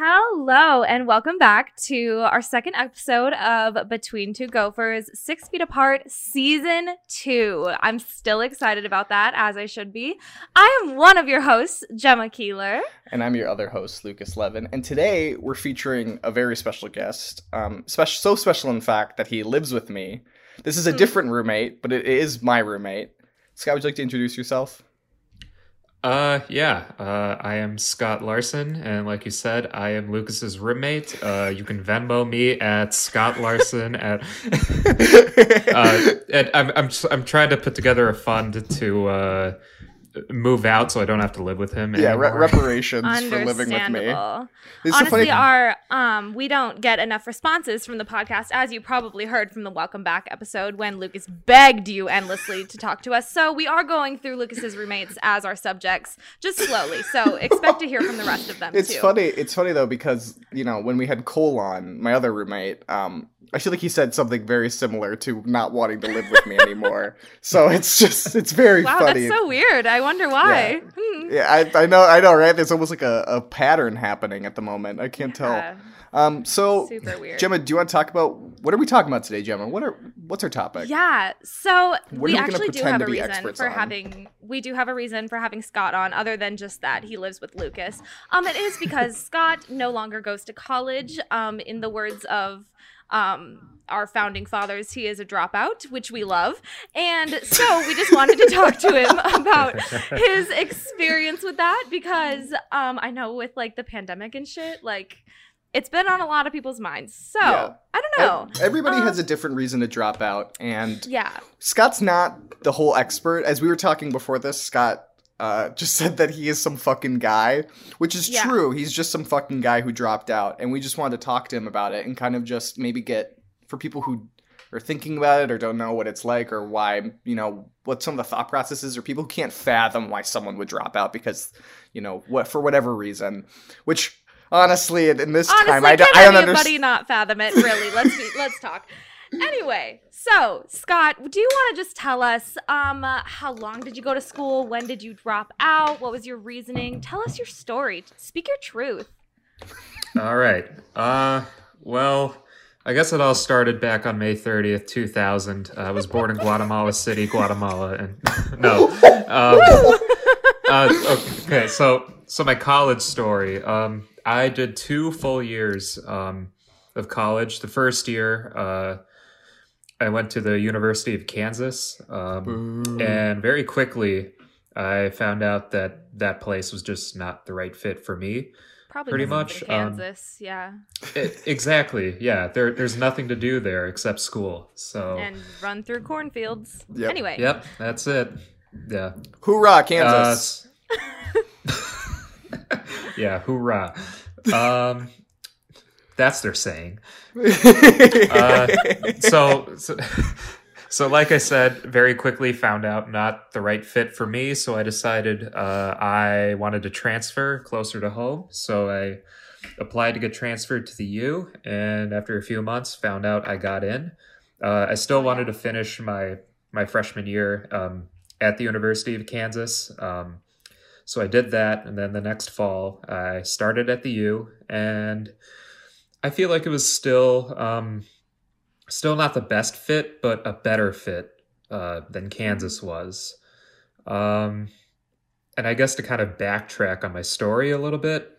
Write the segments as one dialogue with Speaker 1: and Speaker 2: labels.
Speaker 1: Hello, and welcome back to our second episode of Between Two Gophers Six Feet Apart Season 2. I'm still excited about that, as I should be. I am one of your hosts, Jemma Keeler.
Speaker 2: And I'm your other host, Lukas Levin. And today we're featuring a very special guest. Um, special, so special, in fact, that he lives with me. This is a different roommate, but it is my roommate. Scott, would you like to introduce yourself?
Speaker 3: Uh, yeah. Uh, I am Scott Larsen, and like you said, I am Lukas's roommate. Uh, you can Venmo me at Scott Larsen at. uh, and I'm I'm I'm trying to put together a fund to uh move out so I don't have to live with him.
Speaker 2: yeah, re- reparations for living with me.
Speaker 1: Understandable.
Speaker 2: This
Speaker 1: Honestly,
Speaker 2: funny-
Speaker 1: our um, we don't get enough responses from the podcast, as you probably heard from the Welcome Back episode when Lukas begged you endlessly to talk to us. So we are going through Lukas's roommates as our subjects, just slowly. So expect to hear from the rest of them
Speaker 2: It's
Speaker 1: too.
Speaker 2: funny. It's funny though because you know when we had Cole on, my other roommate, um, I feel like he said something very similar to not wanting to live with me anymore. so it's just it's very
Speaker 1: Wow,
Speaker 2: funny.
Speaker 1: that's so weird. I wonder why.
Speaker 2: Yeah.
Speaker 1: Hmm.
Speaker 2: yeah, I, I know, I know, right? There's almost like a, a pattern happening at the moment. I can't
Speaker 1: Yeah.
Speaker 2: tell. Um, so
Speaker 1: Super weird.
Speaker 2: Jemma, do you want to talk about what are we talking about today, Jemma? What are what's our topic?
Speaker 1: Yeah. So
Speaker 2: What
Speaker 1: we
Speaker 2: we
Speaker 1: actually do have a reason for
Speaker 2: on?
Speaker 1: having we do have a reason for having Scott on other than just that he lives with Lukas. Um it is because Scott no longer goes to college. Um in the words of um our founding fathers, he is a dropout, which we love. And so we just wanted to talk to him about his experience with that because um I know with like the pandemic and shit, like it's been on a lot of people's minds. So
Speaker 2: Yeah.
Speaker 1: I don't know.
Speaker 2: Everybody
Speaker 1: Um,
Speaker 2: has a different reason to drop out, and
Speaker 1: Yeah.
Speaker 2: Scott's not the whole expert. As we were talking before this, Scott uh, just said that he is some fucking guy, which is
Speaker 1: Yeah.
Speaker 2: true. He's just some fucking guy who dropped out, and we just wanted to talk to him about it and kind of just maybe get for people who are thinking about it or don't know what it's like or why you know what some of the thought processes or people who can't fathom why someone would drop out because you know what for whatever reason, which. Honestly, in this
Speaker 1: Honestly,
Speaker 2: time, I,
Speaker 1: can
Speaker 2: d- I don't
Speaker 1: anybody
Speaker 2: understand.
Speaker 1: not fathom it? Really, let's be, let's talk. Anyway, so Scott, do you want to just tell us um uh, how long did you go to school? When did you drop out? What was your reasoning? Tell us your story. Speak your truth.
Speaker 3: All right. Uh, well, I guess it all started back on May 30th, 2000. Uh, I was born in Guatemala City, Guatemala, and no. Um, uh, okay, so so my college story. Um, I did two full years um, of college. The first year, uh, I went to the University of Kansas, um, and very quickly, I found out that that place was just not the right fit for me.
Speaker 1: Probably
Speaker 3: Pretty
Speaker 1: because of
Speaker 3: much, um,
Speaker 1: Kansas, yeah,
Speaker 3: I- exactly. Yeah. There, there's nothing to do there except school. So.
Speaker 1: and run through cornfields.
Speaker 2: Yep.
Speaker 1: Anyway,
Speaker 3: Yep. That's it. Yeah.
Speaker 2: Hoorah, Kansas!
Speaker 3: Uh, yeah. Hoorah. Um, that's their saying. Uh, so, so, so, like I said, very quickly found out not the right fit for me. So I decided uh, I wanted to transfer closer to home. So I applied to get transferred to the U, and after a few months, found out I got in. Uh, I still wanted to finish my my freshman year um, at the University of Kansas. Um, so I did that, and then the next fall, I started at the U, and I feel like it was still um, still not the best fit, but a better fit uh, than Kansas was. Um, and I guess to kind of backtrack on my story a little bit,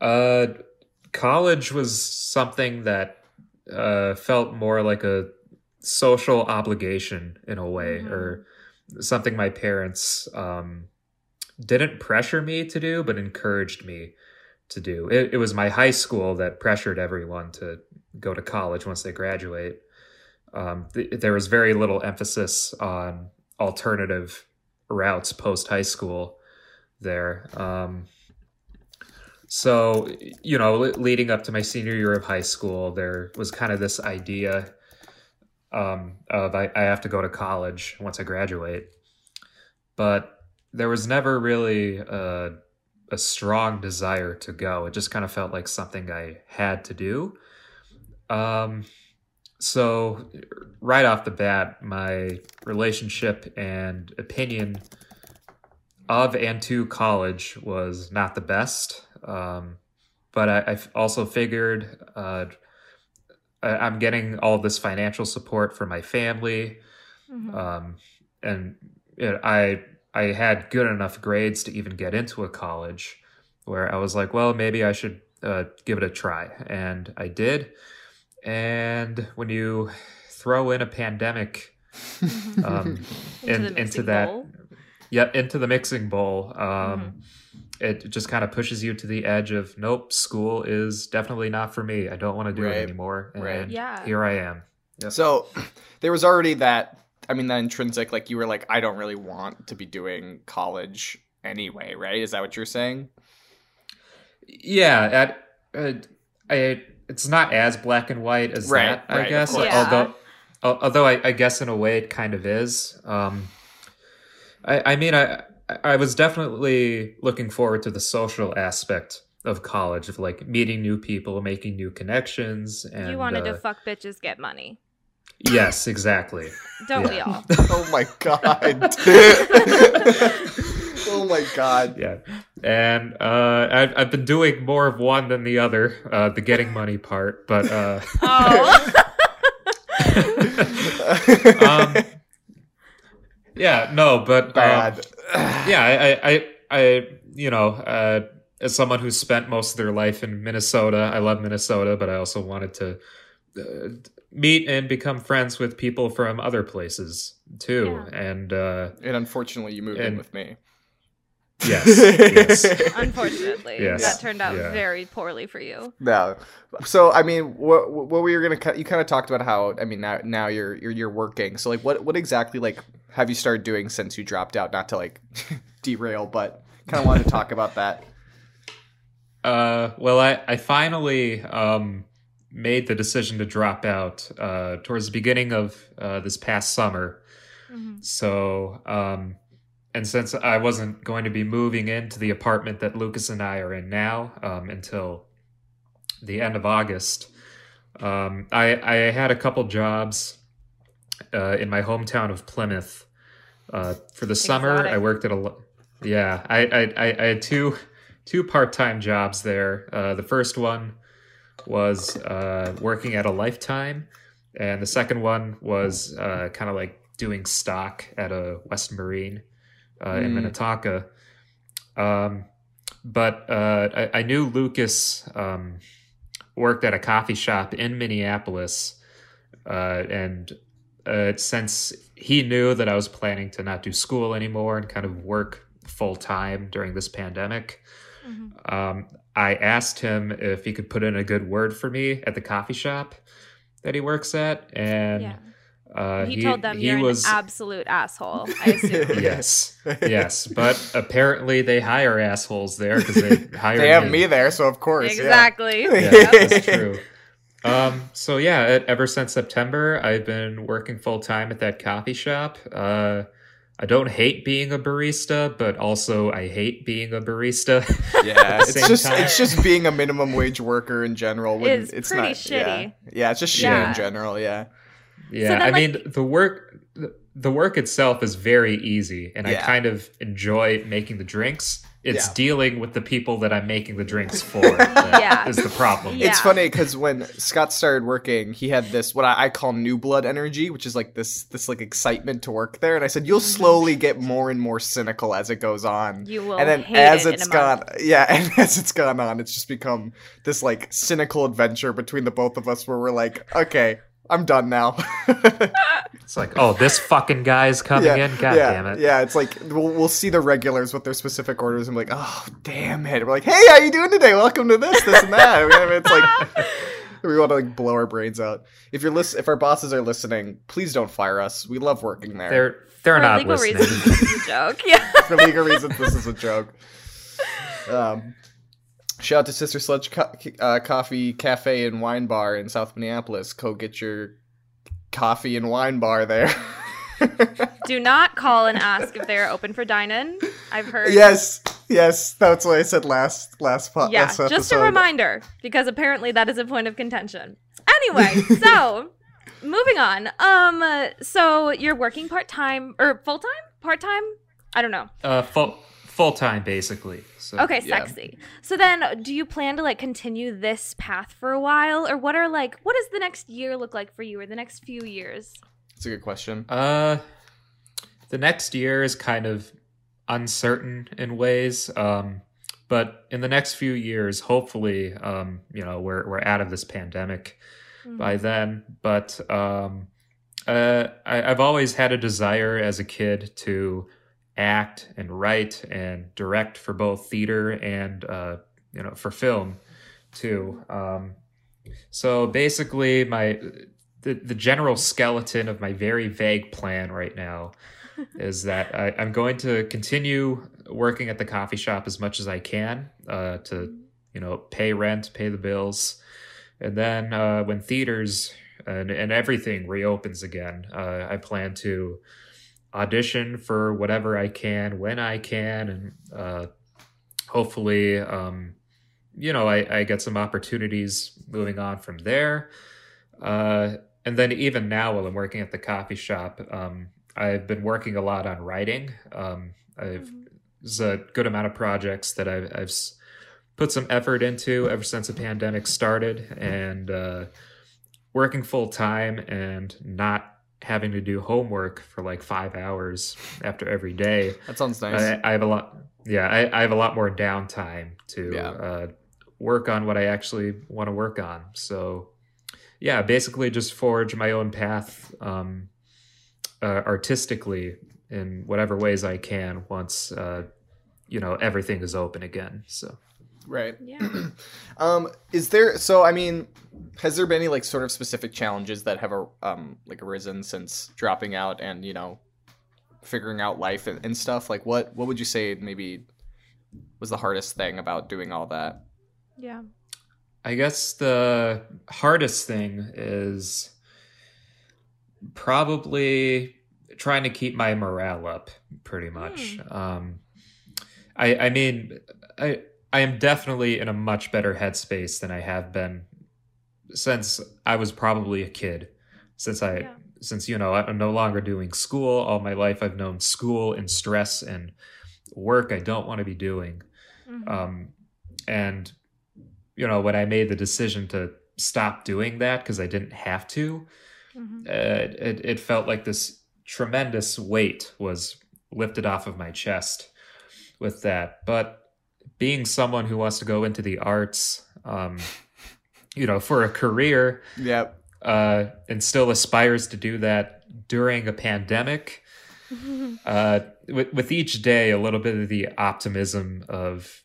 Speaker 3: uh, college was something that uh, felt more like a social obligation in a way,
Speaker 1: Mhm.
Speaker 3: or something my parents um, didn't pressure me to do, but encouraged me to do. It, it was my high school that pressured everyone to go to college once they graduate. Um, th- there was very little emphasis on alternative routes post high school there. Um, so, you know, le- leading up to my senior year of high school, there was kind of this idea um, of I, I have to go to college once I graduate. But there was never really a, a strong desire to go. It just kind of felt like something I had to do. Um, so, right off the bat, my relationship and opinion of and to college was not the best. Um, but I, I've also figured uh, I, I'm getting all this financial support for my family,
Speaker 1: Mhm.
Speaker 3: um, and it, I I had good enough grades to even get into a college where I was like, well, maybe I should uh, give it a try, and I did. And when you throw in a pandemic um,
Speaker 1: Into
Speaker 3: in- into that
Speaker 1: bowl.
Speaker 3: yeah into the mixing bowl um
Speaker 1: Mm-hmm.
Speaker 3: it just kind of pushes you to the edge of nope school is definitely not for me i don't want to do
Speaker 2: Right.
Speaker 3: it anymore and
Speaker 2: Right.
Speaker 1: Yeah.
Speaker 3: here i am
Speaker 2: So there was already that. I mean, that intrinsic. Like you were like, I don't really want to be doing college anyway, right? Is that what you're saying?
Speaker 3: yeah at, uh, I, it's not as black and white as
Speaker 2: Right,
Speaker 3: that
Speaker 2: right,
Speaker 3: i guess.
Speaker 1: Yeah.
Speaker 3: although although I, I guess in a way it kind of is um i i mean i i was definitely looking forward to the social aspect of college of like meeting new people making new connections and
Speaker 1: you wanted
Speaker 3: uh,
Speaker 1: to fuck bitches, get money.
Speaker 3: Yes exactly
Speaker 1: Don't we
Speaker 3: Yeah.
Speaker 1: all?
Speaker 2: oh my god. oh my god.
Speaker 3: yeah and uh I've, I've been doing more of one than the other uh the getting money part but uh
Speaker 1: Oh.
Speaker 3: um yeah no but um,
Speaker 2: Bad.
Speaker 3: yeah I, I i i you know uh as someone who spent most of their life in minnesota i love minnesota but i also wanted to uh, meet and become friends with people from other places too and uh
Speaker 2: and unfortunately, you moved in with me.
Speaker 3: yes yes
Speaker 1: Unfortunately,
Speaker 3: Yes.
Speaker 1: that turned out
Speaker 3: Yeah.
Speaker 1: very poorly for you.
Speaker 2: No. So I mean, what what we were gonna cut? You kind of talked about how I mean now now you're you're you're working. So like, what what exactly like have you started doing since you dropped out? Not to like derail, but kind of wanted to talk about that.
Speaker 3: Uh, well, I, I finally um, made the decision to drop out uh, towards the beginning of uh, this past summer.
Speaker 1: Mhm.
Speaker 3: So, um, and since I wasn't going to be moving into the apartment that Lukas and I are in now um, until the end of August, um, I, I had a couple jobs uh, in my hometown of Plymouth. Uh, for the summer, I worked at a yeah. I I, I, I had two two part time jobs there. Uh, the first one was uh, working at a Lifetime, and the second one was uh, kind of like doing stock at a West Marine uh, in
Speaker 2: Mm.
Speaker 3: Minnetonka. Um, but uh, I, I knew Lukas um, worked at a coffee shop in Minneapolis, uh, and uh, since he knew that I was planning to not do school anymore and kind of work full time during this pandemic,
Speaker 1: Mhm.
Speaker 3: um, I asked him if he could put in a good word for me at the coffee shop that he works at, and
Speaker 1: Yeah.
Speaker 3: uh,
Speaker 1: he, told them
Speaker 3: he
Speaker 1: you're
Speaker 3: was
Speaker 1: an absolute asshole. I assume.
Speaker 3: yes, yes, but apparently they hire assholes there because they hire
Speaker 2: They have me there, so of course,
Speaker 1: exactly.
Speaker 3: Yeah,
Speaker 1: Yep.
Speaker 3: that's true. Um, so yeah, ever since September, I've been working full time at that coffee shop. Uh, I don't hate being a barista, but also I hate being a barista.
Speaker 2: Yeah, it's just
Speaker 3: time.
Speaker 2: it's just being a minimum wage worker in general. wouldn't-
Speaker 1: It's
Speaker 2: it's
Speaker 1: pretty
Speaker 2: not,
Speaker 1: shitty.
Speaker 2: Yeah. yeah, it's just shitty
Speaker 1: Yeah.
Speaker 2: in general. Yeah,
Speaker 3: Yeah,
Speaker 1: then,
Speaker 3: I
Speaker 1: like-
Speaker 3: mean the work the work itself is very easy and I kind of enjoy making the drinks. It's
Speaker 2: Yeah.
Speaker 3: dealing with the people that I'm making the drinks for that
Speaker 1: Yeah.
Speaker 3: is the problem.
Speaker 1: Yeah.
Speaker 2: It's funny because when Scott started working, he had this what I, I call new blood energy, which is like this this like excitement to work there. And I said, you'll mm-hmm. slowly get more and more cynical as it goes on.
Speaker 1: You will
Speaker 2: and then
Speaker 1: hate
Speaker 2: as
Speaker 1: it in
Speaker 2: it's gone, yeah, and as it's gone on, it's just become this like cynical adventure between the both of us, where we're like, okay, I'm done now.
Speaker 3: It's like, oh, this fucking guy's coming
Speaker 2: yeah,
Speaker 3: in. God
Speaker 2: yeah,
Speaker 3: damn it.
Speaker 2: Yeah, it's like we'll, we'll see the regulars with their specific orders and be like, oh, damn it. We're like, hey, how you doing today? Welcome to this, this, and that. I mean, it's like we want to like blow our brains out. If you're list- if our bosses are listening, please don't fire us. We love working there.
Speaker 3: They're they're
Speaker 1: For
Speaker 3: not
Speaker 1: legal
Speaker 3: listening.
Speaker 1: reasons, this is a joke. Yeah.
Speaker 2: For legal reasons, this is a joke. Um, shout out to Sister Sludge Co- uh, Coffee Cafe and Wine Bar in South Minneapolis. Go get your coffee and wine bar there.
Speaker 1: Do not call and ask if they're open for dine-in. I've heard.
Speaker 2: yes, yes, that's what I said last last po-
Speaker 1: Yeah,
Speaker 2: last
Speaker 1: just a reminder because apparently that is a point of contention. Anyway, so moving on. Um, so you're working part time or full time? Part time? I don't know.
Speaker 3: Uh, full full time basically. So
Speaker 1: Okay,
Speaker 2: Yeah.
Speaker 1: sexy. So then, do you plan to like continue this path for a while, or what are like what does the next year look like for you, or the next few years?
Speaker 2: That's a good question.
Speaker 3: Uh, the next year is kind of uncertain in ways. Um, but in the next few years, hopefully, um, you know, we're we're out of this pandemic by then. But um, uh, I, I've always had a desire as a kid to act and write and direct for both theater and uh, you know for film too. Um, so basically, my the, the general skeleton of my very vague plan right now is that I, I'm going to continue working at the coffee shop as much as I can uh, to you know pay rent, pay the bills, and then uh, when theaters and, and everything reopens again, uh, I plan to audition for whatever I can when I can, and uh, hopefully, um, you know, I, I get some opportunities moving on from there. Uh, and then even now, while I'm working at the coffee shop, um, I've been working a lot on writing. Um, I've there's a good amount of projects that I've, I've put some effort into ever since the pandemic started, and uh, working full time and not having to do homework for like five hours after every day.
Speaker 2: That sounds nice.
Speaker 3: I, I have a lot. Yeah, I, I have a lot more downtime to
Speaker 2: Yeah.
Speaker 3: uh, work on what I actually want to work on. So, yeah, basically just forge my own path um, uh, artistically in whatever ways I can once uh, you know everything is open again. So,
Speaker 2: right.
Speaker 1: Yeah.
Speaker 2: Um, is there? So, I mean, has there been any like sort of specific challenges that have um like arisen since dropping out and you know figuring out life and, and stuff? Like, what what would you say maybe was the hardest thing about doing all that?
Speaker 1: yeah.
Speaker 3: I guess the hardest thing is probably trying to keep my morale up pretty much. Um, I, I mean, I, I am definitely in a much better headspace than I have been since I was probably a kid. Since I,
Speaker 1: Yeah.
Speaker 3: since you know, I'm no longer doing school. All my life, I've known school and stress and work I don't want to be doing.
Speaker 1: Mhm.
Speaker 3: Um, and you know, when I made the decision to stop doing that because I didn't have to,
Speaker 1: Mhm.
Speaker 3: uh, it, it felt like this tremendous weight was lifted off of my chest with that. But being someone who wants to go into the arts, um, you know, for a career,
Speaker 2: Yep.
Speaker 3: uh, and still aspires to do that during a pandemic, uh, with, with each day, a little bit of the optimism of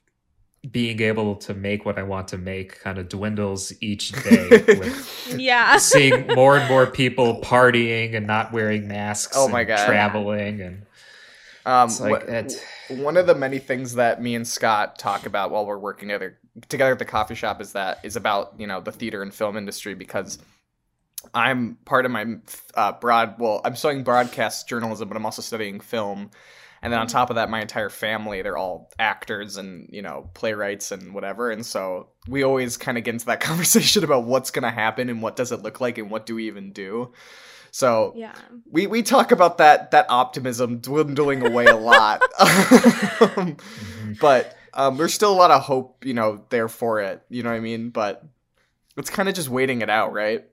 Speaker 3: being able to make what I want to make kind of dwindles each day with
Speaker 1: yeah.
Speaker 3: seeing more and more people partying and not wearing masks.
Speaker 2: Oh my God.
Speaker 3: Traveling and
Speaker 2: Um,
Speaker 3: it's like it,
Speaker 2: one of the many things that me and Scott talk about while we're working together together at the coffee shop is that is about you know the theater and film industry because I'm part of my uh, broad well I'm studying broadcast journalism but I'm also studying film. And then on top of that my entire family they're all actors and you know playwrights and whatever. And so we always kind of get into that conversation about what's going to happen and what does it look like and what do we even do so
Speaker 1: yeah.
Speaker 2: we we talk about that that optimism dwindling away a lot Um,
Speaker 3: Mhm.
Speaker 2: but um, there's still a lot of hope you know there for it you know what i mean but it's kind of just waiting it out right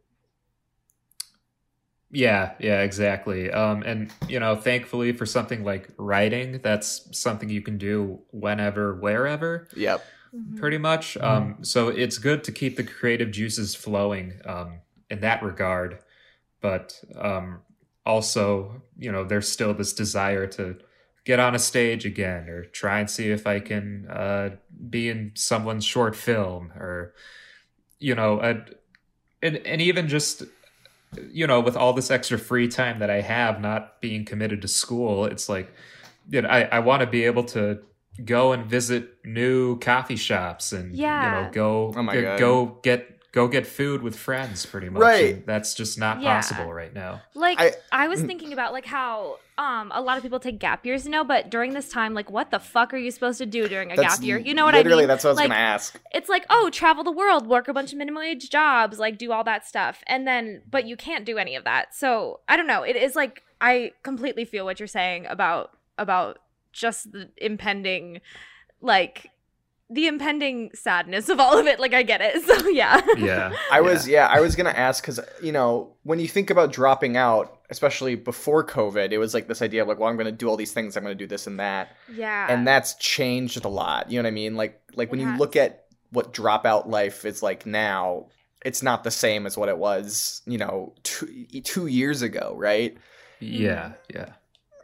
Speaker 3: yeah, yeah, exactly. Um, and you know, thankfully for something like writing, that's something you can do whenever, wherever.
Speaker 2: yep
Speaker 1: Mhm.
Speaker 3: pretty much. Um, so it's good to keep the creative juices flowing um, in that regard, but um, also, you know, there's still this desire to get on a stage again or try and see if I can uh, be in someone's short film or, you know, a, and and even just. You know, with all this extra free time that I have, not being committed to school, it's like, you know, I, I want to be able to go and visit new coffee shops and you
Speaker 1: Yeah.
Speaker 3: know go
Speaker 2: Oh my
Speaker 3: go,
Speaker 2: God.
Speaker 3: go get go get food with friends pretty much
Speaker 2: Right.
Speaker 3: and that's just not
Speaker 1: Yeah.
Speaker 3: possible right now
Speaker 1: Like
Speaker 2: I-
Speaker 1: I, was
Speaker 2: Mm.
Speaker 1: thinking about like how um a lot of people take gap years you know, but during this time, like what the fuck are you supposed to do during a gap year? You know what I
Speaker 2: literally
Speaker 1: mean?
Speaker 2: that's what i was
Speaker 1: Like,
Speaker 2: gonna ask
Speaker 1: It's like, oh, travel the world, work a bunch of minimum wage jobs, like do all that stuff. And then but you can't do any of that. So I don't know. It is like I completely feel what you're saying about about just the impending like the impending sadness of all of it. Like I get it. So yeah.
Speaker 3: Yeah.
Speaker 2: I was yeah, I was gonna ask because you know when you think about dropping out, especially before COVID, it was like this idea of like, well, I'm gonna do all these things, I'm gonna do this and that,
Speaker 1: Yeah.
Speaker 2: and that's changed a lot. You know what I mean? Like like when
Speaker 1: It
Speaker 2: you look at what dropout life is like now, it's not the same as what it was, you know, two, two years ago, right?
Speaker 3: Yeah. Yeah.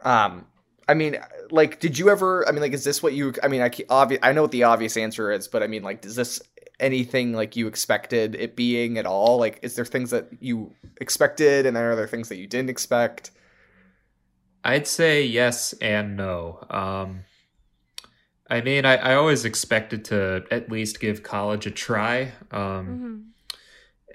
Speaker 2: Um, I mean, like, did you ever? I mean, like, is this what you? I mean, I obvious. I know what the obvious answer is, but I mean, like, is this anything like you expected it being at all? Like, is there things that you expected, and are there things that you didn't expect?
Speaker 3: I'd say yes and no. Um, I mean, I, I always expected to at least give college a try. Um,
Speaker 1: Mhm.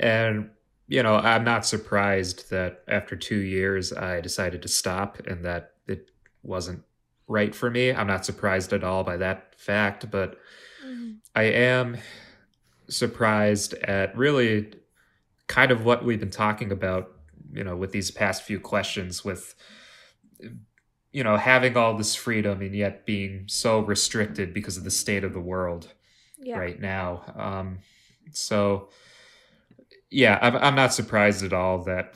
Speaker 3: And, you know, I'm not surprised that after two years I decided to stop and that it wasn't right for me. I'm not surprised at all by that fact, but
Speaker 1: Mhm.
Speaker 3: I am surprised at really kind of what we've been talking about, you know, with these past few questions with you know, having all this freedom and yet being so restricted because of the state of the world
Speaker 1: Yeah.
Speaker 3: right now. Um, so, yeah, I'm, I'm not surprised at all that,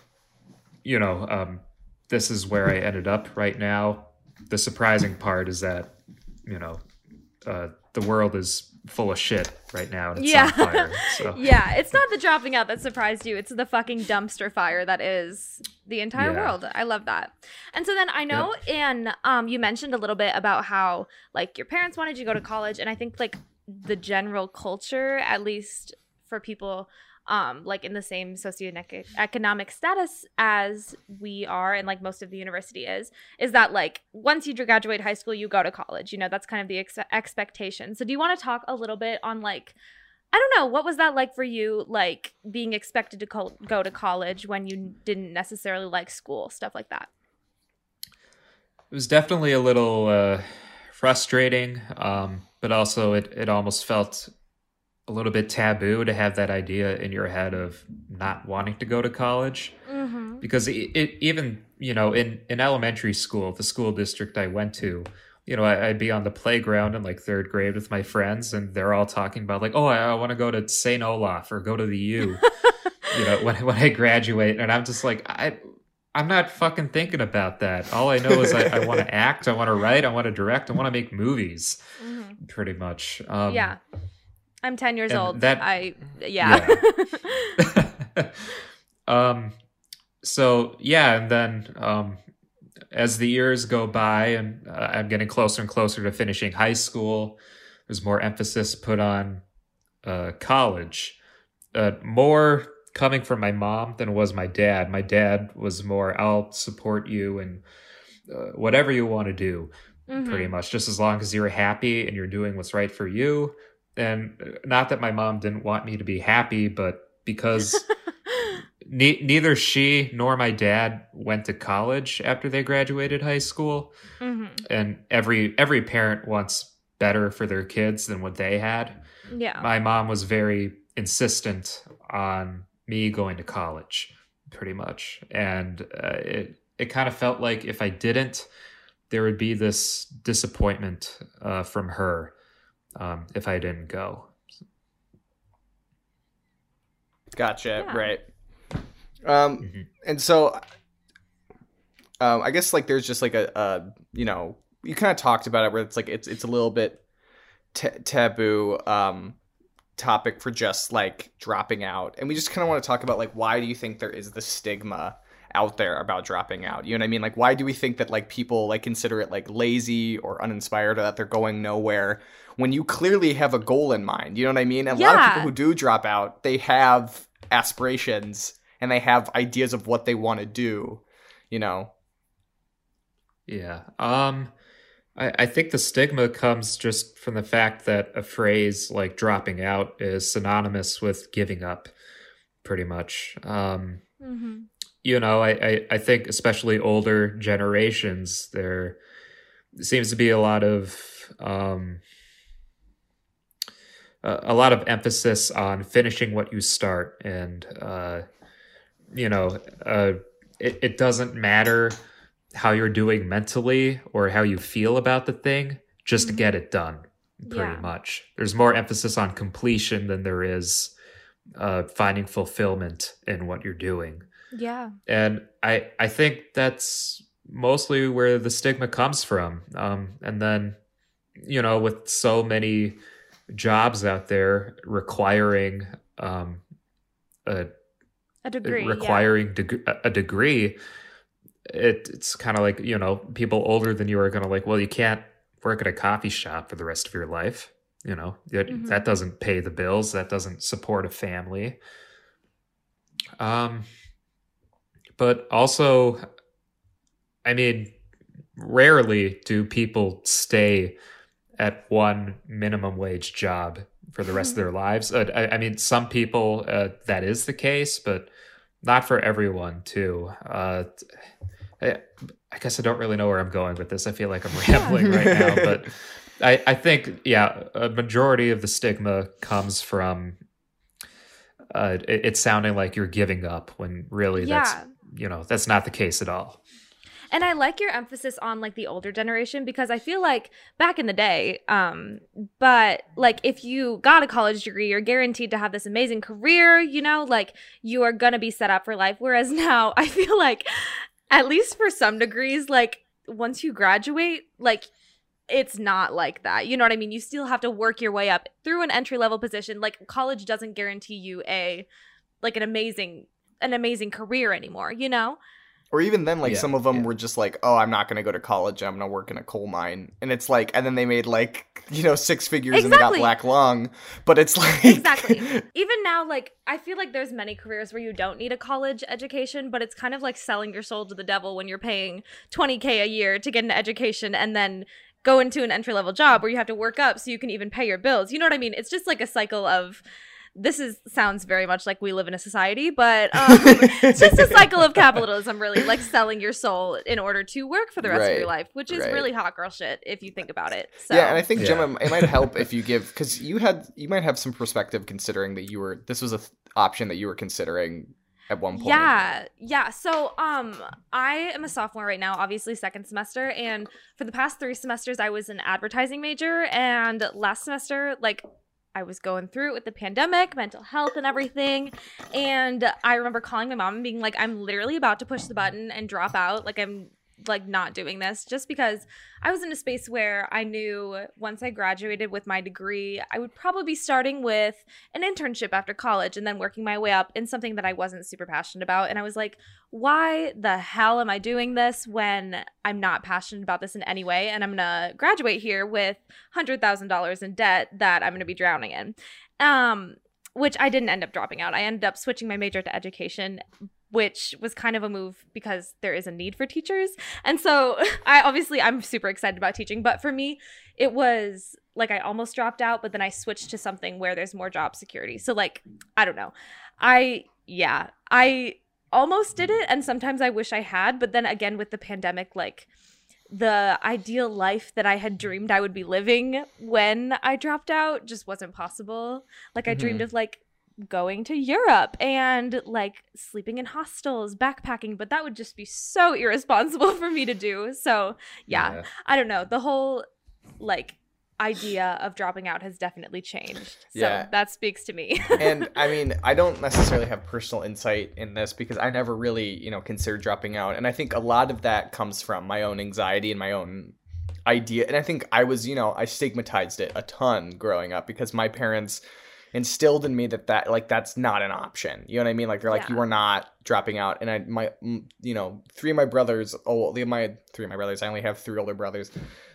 Speaker 3: you know, um, this is where I ended up right now. The surprising part is that, you know, uh, the world is full of shit right now and it's
Speaker 1: Yeah.
Speaker 3: on fire. So,
Speaker 1: Yeah, it's not the dropping out that surprised you. It's the fucking dumpster fire that is the entire
Speaker 3: Yeah.
Speaker 1: world. I love that. And so then I know in um you mentioned a little bit about how like your parents wanted you to go to college and I think like the general culture at least for people um like in the same socioeconomic status as we are and like most of the university is is that like once you graduate high school you go to college you know that's kind of the ex- expectation so do you want to talk a little bit on like I don't know. What was that like for you, like being expected to col- go to college when you didn't necessarily like school, stuff like that?
Speaker 3: it was definitely a little uh, frustrating, um, but also it, it almost felt a little bit taboo to have that idea in your head of not wanting to go to college.
Speaker 1: Mm-hmm.
Speaker 3: because it, it even you know in in elementary school the school district i went to you know I, i'd be on the playground in like third grade with my friends and they're all talking about like oh i, I want to go to st olaf or go to the u you know when, when i graduate and i'm just like i i'm not fucking thinking about that all i know is i, I want to act i want to write i want to direct i want to make movies
Speaker 1: Mm-hmm.
Speaker 3: pretty much um,
Speaker 1: yeah, I'm 10 years
Speaker 3: and
Speaker 1: old.
Speaker 3: that-
Speaker 1: I yeah.
Speaker 3: um so yeah and then um as the years go by and uh, i'm getting closer and closer to finishing high school there's more emphasis put on uh college uh more coming from my mom than was my dad my dad was more i'll support you and uh, whatever you want to do
Speaker 1: Mhm.
Speaker 3: pretty much just as long as you're happy and you're doing what's right for you and uh, not that my mom didn't want me to be happy but because ne- neither she nor my dad went to college after they graduated high school
Speaker 1: Mhm.
Speaker 3: and every every parent wants better for their kids than what they had
Speaker 1: Yeah.
Speaker 3: my mom was very insistent on me going to college pretty much and uh, it it kind of felt like if i didn't there would be this disappointment uh, from her um, if i didn't go
Speaker 2: Gotcha.
Speaker 1: Yeah.
Speaker 2: Right. Um,
Speaker 3: Mhm.
Speaker 2: and so, um, I guess like there's just like a, a you know, you kind of talked about it where it's like it's it's a little bit ta taboo um topic for just like dropping out, and we just kind of want to talk about like why do you think there is the stigma out there about dropping out? You know what I mean? Like why do we think that like people like consider it like lazy or uninspired or that they're going nowhere? When you clearly have a goal in mind, you know what I mean? And a lot of people who do drop out, they have aspirations and they have ideas of what they want to do, you know.
Speaker 3: Yeah. Um I, I think the stigma comes just from the fact that a phrase like dropping out is synonymous with giving up, pretty much. Um,
Speaker 1: Mhm.
Speaker 3: You know, I, I, I think especially older generations, there seems to be a lot of um a, a lot of emphasis on finishing what you start and uh you know, uh it, it doesn't matter how you're doing mentally or how you feel about the thing just to get it done pretty
Speaker 1: Mm-hmm. Yeah.
Speaker 3: much there's more emphasis on completion than there is uh, finding fulfillment in what you're doing
Speaker 1: Yeah.
Speaker 3: and i i think that's mostly where the stigma comes from um, and then you know with so many jobs out there requiring um, a
Speaker 1: A degree. yeah.
Speaker 3: requiring deg- a degree it, it's kind of like you know people older than you are going to like well you can't work at a coffee shop for the rest of your life you know that,
Speaker 1: Mhm.
Speaker 3: that doesn't pay the bills that doesn't support a family um but also i mean rarely do people stay at one minimum wage job for the rest of their lives. Uh, I, I mean some people uh, that is the case but not for everyone too. Uh I, I guess i don't really know where i'm going with this. I feel like i'm rambling right now but I, I think yeah a majority of the stigma comes from uh, it, it sounding like you're giving up when really that's
Speaker 1: Yeah.
Speaker 3: You know that's not the case at all
Speaker 1: And I like your emphasis on like the older generation because I feel like back in the day, um, but like if you got a college degree, you're guaranteed to have this amazing career, you know, like you are gonna be set up for life. Whereas now I feel like at least for some degrees, like once you graduate, like it's not like that. You know what I mean? You still have to work your way up through an entry level position. Like college doesn't guarantee you a like an amazing an amazing career anymore, you know?
Speaker 2: Or even then, like
Speaker 3: Yeah,
Speaker 2: some of them
Speaker 3: yeah.
Speaker 2: were just like, "Oh, I'm not going to go to college. I'm going to work in a coal mine." And it's like, and then they made like you know six figures and they got black lung. But it's like
Speaker 1: exactly even now like i feel like there's many careers where you don't need a college education but it's kind of like selling your soul to the devil when you're paying 20k a year to get an education and then go into an entry level job where you have to work up so you can even pay your bills you know what i mean it's just like a cycle of this is sounds very much like we live in a society but um, it's just a cycle of capitalism really like selling your soul in order to work for the rest of your life which is
Speaker 2: right.
Speaker 1: really hot girl shit if you think about it so
Speaker 2: Yeah, and I think
Speaker 3: Yeah.
Speaker 2: Jemma, it might help if you give because you had you might have some perspective considering that you were this was a th- option that you were considering at one point.
Speaker 1: Yeah, yeah. So, um, I am a sophomore right now, obviously second semester, and for the past three semesters, I was an advertising major, and last semester, like. I was going through it with the pandemic, mental health, and everything. And I remember calling my mom and being like, I'm literally about to push the button and drop out. Like, I'm like not doing this just because I was in a space where I knew once I graduated with my degree, I would probably be starting with an internship after college and then working my way up in something that I wasn't super passionate about. And I was like, why the hell am I doing this when I'm not passionate about this in any way? And I'm to graduate here with $100,000 in debt that I'm to be drowning in. Um, which I didn't end up dropping out. I ended up switching my major to education, which was kind of a move because there is a need for teachers. And so I obviously I'm super excited about teaching, but for me, it was like I almost dropped out, but then I switched to something where there's more job security. So like, I don't know. I yeah, I almost did it and sometimes I wish I had, but then again with the pandemic like the ideal life that I had dreamed I would be living when I dropped out just wasn't possible. Like I dreamed
Speaker 2: Mhm.
Speaker 1: of like going to Europe and like sleeping in hostels, backpacking, but that would just be so irresponsible for me to do. So, yeah, I don't know. The whole like idea of dropping out has definitely changed. So,
Speaker 2: Yeah.
Speaker 1: that speaks to me.
Speaker 2: and I mean, I don't necessarily have personal insight in this because I never really, you know, considered dropping out. And I think a lot of that comes from my own anxiety and my own idea. And I think I was, you know, I stigmatized it a ton growing up because my parents instilled in me that that like that's not an option. You know what I mean? Like they're like
Speaker 1: Yeah.
Speaker 2: you are not dropping out. And I my you know, three of my brothers, oh, the- my three of my brothers, I only have three older brothers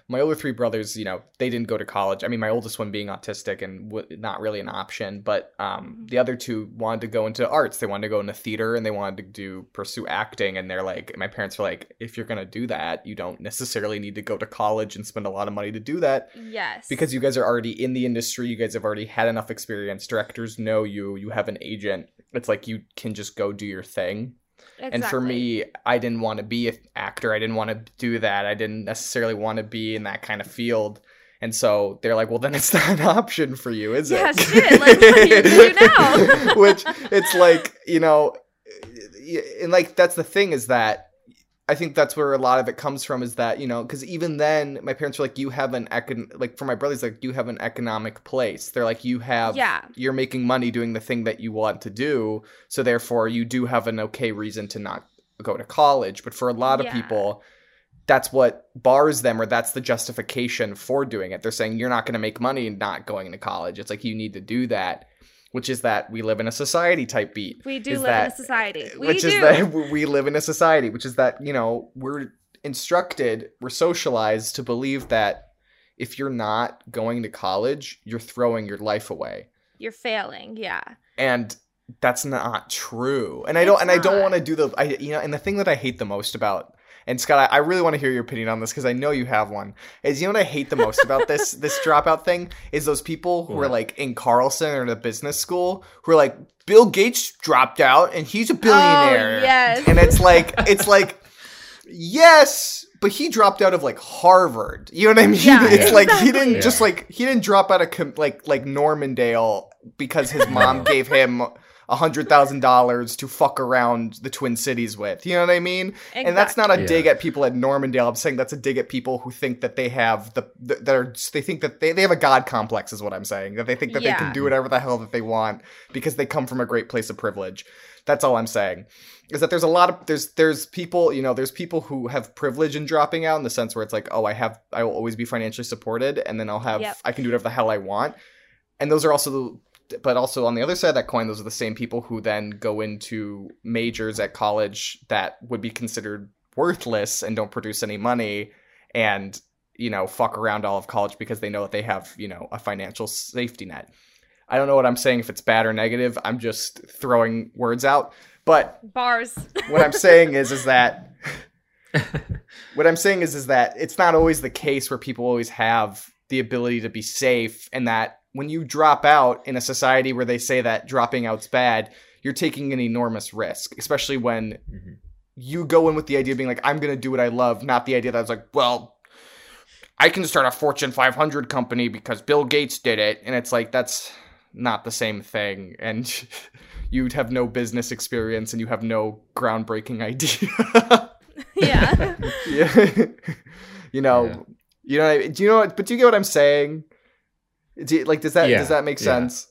Speaker 2: my older three brothers, you know, they didn't go to college. I mean, my oldest one being autistic and w- not really an option, but um,
Speaker 1: Mhm.
Speaker 2: the other two wanted to go into arts. They wanted to go into theater and they wanted to do pursue acting. And they're like, my parents were like, if you're gonna do that, you don't necessarily need to go to college and spend a lot of money to do that
Speaker 1: yes.
Speaker 2: because you guys are already in the industry. You guys have already had enough experience. Directors know you. You have an agent. It's like you can just go do your thing. And for me, I didn't want to be an actor. I didn't want to do that. I didn't necessarily want to be in that kind of field. And so they're like, well, then it's not an option for you, is
Speaker 1: Yeah,
Speaker 2: it?
Speaker 1: shit, like, what are you do now?
Speaker 2: Which it's like, you know, and like that's the thing is that I think that's where a lot of it comes from is that, you know, because even then, my parents were like, you have an econ, like for my brothers, like, you have an economic place. They're like, you have,
Speaker 1: Yeah.
Speaker 2: you're making money doing the thing that you want to do. So therefore, you do have an okay reason to not go to college. But for a lot of
Speaker 1: Yeah.
Speaker 2: people, that's what bars them, or that's the justification for doing it. They're saying, you're not going to make money not going to college. It's like, you need to do that, which is that we live in a society type beat
Speaker 1: We do live
Speaker 2: that-
Speaker 1: in a society. Uh, we
Speaker 2: which
Speaker 1: do.
Speaker 2: is that we live in a society, which is that you know we're instructed, we're socialized to believe that if you're not going to college, you're throwing your life away,
Speaker 1: You're failing. Yeah.
Speaker 2: and that's not true. And I don't,
Speaker 1: It's
Speaker 2: and I don't want to do the, I you know, and the thing that I hate the most about. And Scott, I I really want to hear your opinion on this because I know you have one. Is you know what I hate the most about this this dropout thing is those people who are like in Carlson or in a business school who are like Bill Gates dropped out and he's a billionaire.
Speaker 1: Oh, yes.
Speaker 2: And it's like it's like yes, but he dropped out of like Harvard. You know what I mean?
Speaker 1: Yeah,
Speaker 2: it's like he didn't
Speaker 3: exactly.
Speaker 2: just like he didn't drop out of com- like like Normandale because his mom gave him a hundred thousand dollars to fuck around the Twin Cities with. You know what I mean? And that's not a
Speaker 3: Exactly.
Speaker 2: dig at people at Normandale. I'm saying that's a dig at people who think that they have the that are they think that they, they have a god complex is what I'm saying. That they think that they can do whatever the hell that they want because they come from a great place of privilege. That's all I'm saying. Is that there's a lot of there's there's people, you know, there's people who have privilege in dropping out in the sense where it's like, oh, I have I will always be financially supported and then I'll have
Speaker 1: Yep.
Speaker 2: I can do whatever the hell I want. And those are also the but also on the other side of that coin, those are the same people who then go into majors at college that would be considered worthless and don't produce any money and, you know, fuck around all of college because they know that they have, you know, a financial safety net. I don't know what I'm saying if it's bad or negative. I'm just throwing words out. But
Speaker 1: Bars.
Speaker 2: what I'm saying is is that what I'm saying is is that it's not always the case where people always have the ability to be safe and that when you drop out in a society where they say that dropping out's bad, you're taking an enormous risk, especially when
Speaker 3: Mhm.
Speaker 2: you go in with the idea of being like, I'm going to do what I love, not the idea that I was like, well, I can start a Fortune 500 company because Bill Gates did it. And it's like, that's not the same thing. And you'd have no business experience and you have no groundbreaking idea.
Speaker 1: yeah.
Speaker 2: yeah. you know,
Speaker 3: Yeah.
Speaker 2: you know, what I- do you know what, but do you get what I'm saying? Do you, like, does that,
Speaker 3: Yeah,
Speaker 2: does that make
Speaker 3: yeah.
Speaker 2: sense?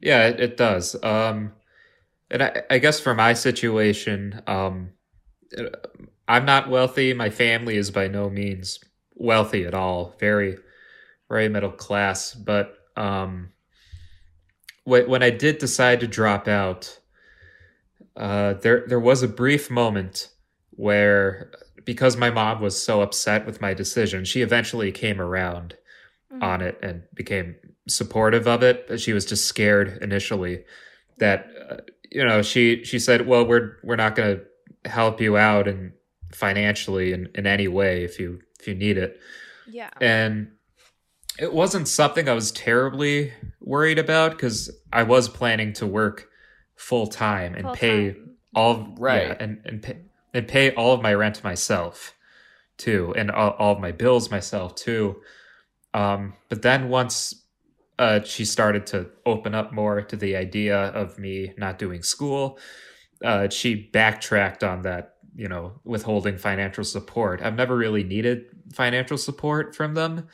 Speaker 3: Yeah, it, it does. Um, and I, I guess for my situation, um, I'm not wealthy. My family is by no means wealthy at all. Very, very middle class. But um, when when I did decide to drop out, uh, there there was a brief moment where, because my mom was so upset with my decision, she eventually came around on it and became supportive of it but she was just scared initially that uh, you know she she said well we're we're not going to help you out and financially in, in any way if you if you need it
Speaker 1: Yeah.
Speaker 3: and it wasn't something i was terribly worried about because i was planning to work full time and
Speaker 1: Full
Speaker 3: pay
Speaker 1: time.
Speaker 3: all
Speaker 2: Right.
Speaker 3: yeah, and and pay, and pay all of my rent myself too and all, all of my bills myself too um but then once uh she started to open up more to the idea of me not doing school uh she backtracked on that you know withholding financial support i've never really needed financial support from them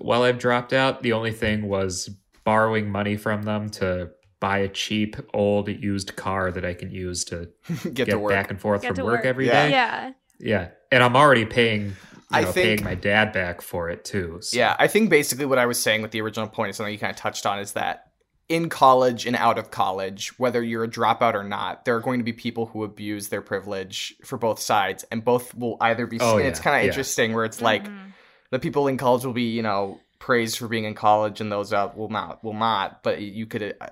Speaker 3: while i've dropped out the only thing was borrowing money from them to buy a cheap old used car that i can use to
Speaker 2: get,
Speaker 3: get
Speaker 2: to work.
Speaker 3: back and forth
Speaker 1: Get
Speaker 3: from work
Speaker 1: work.
Speaker 3: every
Speaker 2: Yeah.
Speaker 3: day.
Speaker 1: Yeah.
Speaker 3: Yeah, and I'm already paying. You
Speaker 2: I
Speaker 3: know,
Speaker 2: think-
Speaker 3: paying my dad back for it too. so-
Speaker 2: Yeah, I think basically what I was saying with the original point is something you kind of touched on is that in college and out of college, whether you're a dropout or not, there are going to be people who abuse their privilege for both sides, and both will either be.
Speaker 3: Oh,
Speaker 2: and it's kind of
Speaker 3: yeah.
Speaker 2: interesting where it's like
Speaker 1: Mhm.
Speaker 2: the people in college will be, you know, praised for being in college, and those out will not, will not. But you could, uh,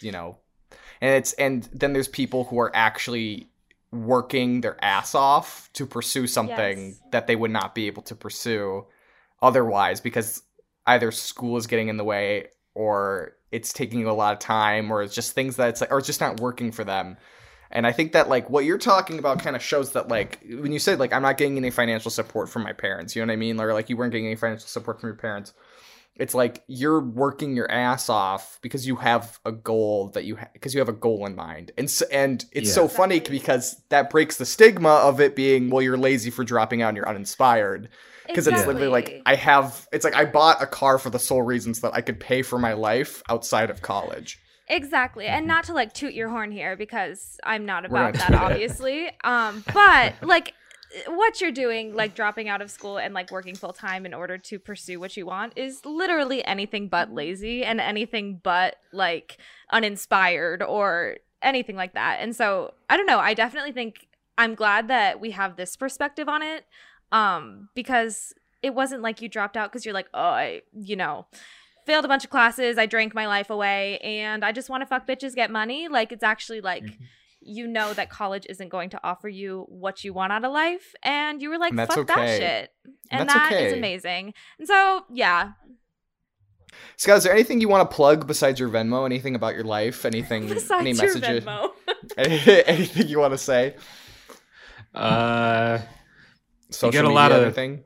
Speaker 2: you know, and it's and then there's people who are actually working their ass off to pursue something
Speaker 1: Yes.
Speaker 2: that they would not be able to pursue otherwise because either school is getting in the way or it's taking a lot of time or it's just things that it's like or it's just not working for them. And i think that like what you're talking about kind of shows that like when you said like i'm not getting any financial support from my parents you know what i mean? Or like you weren't getting any financial support from your parents it's like you're working your ass off because you have a goal that you because you have a goal in mind and so, and it's
Speaker 3: Yeah.
Speaker 2: so funny because that breaks the stigma of it being well you're lazy for dropping out and you're uninspired because it's literally like I have it's like I bought a car for the sole reasons that I could pay for my life outside of college.
Speaker 1: Exactly. And not to like toot your horn here because I'm not about
Speaker 2: not
Speaker 1: that
Speaker 2: doing it.
Speaker 1: obviously. Um but like what you're doing like dropping out of school and like working full time in order to pursue what you want is literally anything but lazy and anything but like uninspired or anything like that. And so I don't know, I definitely think I'm glad that we have this perspective on it um because it wasn't like you dropped out because you're like, oh, I, you know, failed a bunch of classes. I drank my life away and I just want to fuck bitches, get money. Like, it's actually like,
Speaker 3: Mhm.
Speaker 1: You know that college isn't going to offer you what you want out of life. And you were like, fuck
Speaker 2: okay.
Speaker 1: that shit. And
Speaker 2: That's
Speaker 1: that is
Speaker 2: okay.
Speaker 1: amazing. And so, yeah.
Speaker 2: Scott, is there anything you want to plug besides your Venmo? Anything about your life? Anything?
Speaker 1: Besides
Speaker 2: any
Speaker 1: your
Speaker 2: messages?
Speaker 1: Venmo.
Speaker 2: anything you want to say?
Speaker 3: Uh,
Speaker 2: Social
Speaker 3: get a
Speaker 2: media,
Speaker 3: lot of-
Speaker 2: anything?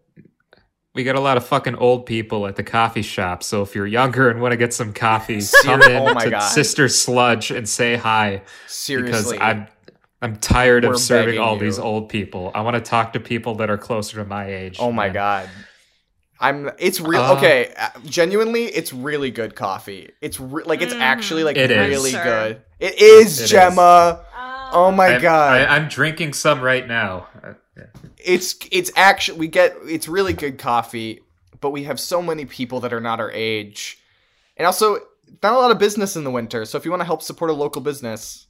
Speaker 3: We got a lot of fucking old people at the coffee shop. So if you're younger and want to get some coffee, come in
Speaker 2: oh
Speaker 3: to
Speaker 2: God.
Speaker 3: Sister Sludge and say hi because I'm I'm tired
Speaker 2: We're
Speaker 3: of serving all
Speaker 2: you.
Speaker 3: these old people. I want to talk to people that are closer to my age.
Speaker 2: Oh my
Speaker 3: man.
Speaker 2: god. I'm it's real
Speaker 3: Uh,
Speaker 2: okay, uh, genuinely it's really good coffee. It's re- like it's
Speaker 1: Mhm.
Speaker 2: actually like
Speaker 3: It is.
Speaker 2: really
Speaker 1: Sure.
Speaker 2: good. It is
Speaker 3: It is.
Speaker 2: Jemma. Oh my
Speaker 3: I'm,
Speaker 2: god.
Speaker 3: I, I'm drinking some right now. Yeah.
Speaker 2: it's it's actually we get it's really good coffee, but we have so many people that are not our age. And also not a lot of business in the winter. So if you want to help support a local business,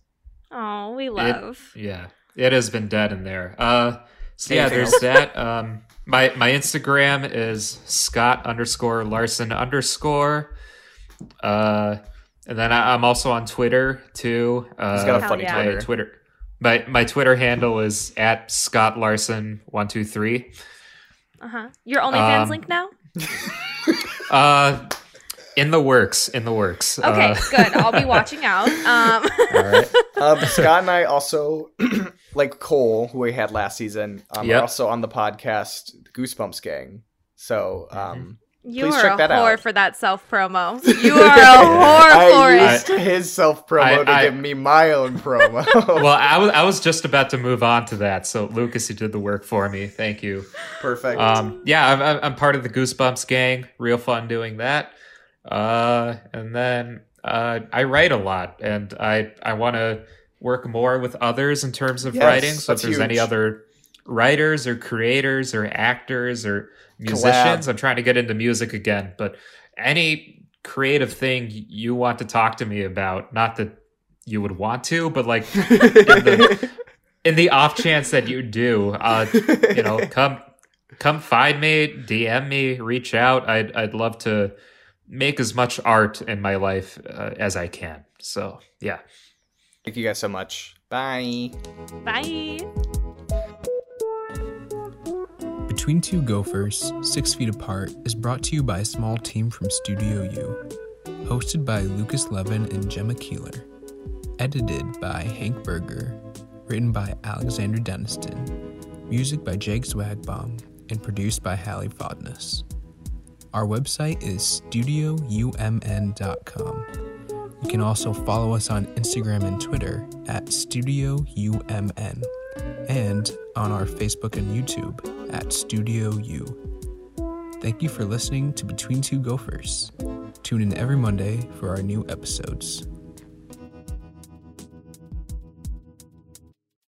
Speaker 1: Oh, we love.
Speaker 3: Yeah, it has been dead in there. Uh, so yeah, there's that. Um, my my Instagram is Scott underscore Larsen underscore. Uh, and then I, I'm also on Twitter too. Uh,
Speaker 2: he's got a funny
Speaker 1: yeah.
Speaker 2: Twitter.
Speaker 3: Twitter. My my Twitter handle is at Scott Larsen one two three.
Speaker 1: Uh huh. Your OnlyFans
Speaker 3: Um,
Speaker 1: link now?
Speaker 3: Uh, in the works, in the works.
Speaker 1: Okay,
Speaker 3: Uh,
Speaker 1: good. I'll be watching out. Um,
Speaker 3: all right.
Speaker 2: um, Scott and I also, like Cole, who we had last season, um,
Speaker 3: Yep.
Speaker 2: are also on the podcast Goosebumps Gang. So um,
Speaker 1: you
Speaker 2: Please
Speaker 1: are
Speaker 2: check
Speaker 1: a
Speaker 2: that
Speaker 1: whore
Speaker 2: out.
Speaker 1: for that self promo. You are a whore for
Speaker 2: I
Speaker 1: it.
Speaker 2: used his self promo to
Speaker 3: I-
Speaker 2: give me my own promo.
Speaker 3: Well, I was I was just about to move on to that. So Lukas, you did the work for me. Thank you.
Speaker 2: Perfect.
Speaker 3: Um, yeah, I'm, I'm I'm part of the Goosebumps gang. Real fun doing that. Uh, and then uh, I write a lot, and I I want to work more with others in terms of
Speaker 2: Yes,
Speaker 3: writing. So if
Speaker 2: that's
Speaker 3: there's any other writers or creators or actors or musicians, I'm trying to get into music again. But any creative thing you want to talk to me about, not that you would want to, but like in the, in the off chance that you do, uh, you know, come come find me, DM me, reach out. I'd I'd love to make as much art in my life uh, as I can. So yeah,
Speaker 2: Thank you guys so much. Bye.
Speaker 1: Bye.
Speaker 4: Between Two Gophers, Six Feet Apart is brought to you by a small team from Studio U. Hosted by Lukas Levin and Jemma Keeler. Edited by Hank Berger. Written by Alexander Deniston. Music by Jake Zwagbaum. And produced by Hallie Fodness. Our website is studioumn.com. You can also follow us on Instagram and Twitter at Studio UMN and on our Facebook and YouTube at Studio U. Thank you for listening to Between Two Gophers. Tune in every Monday for our new episodes.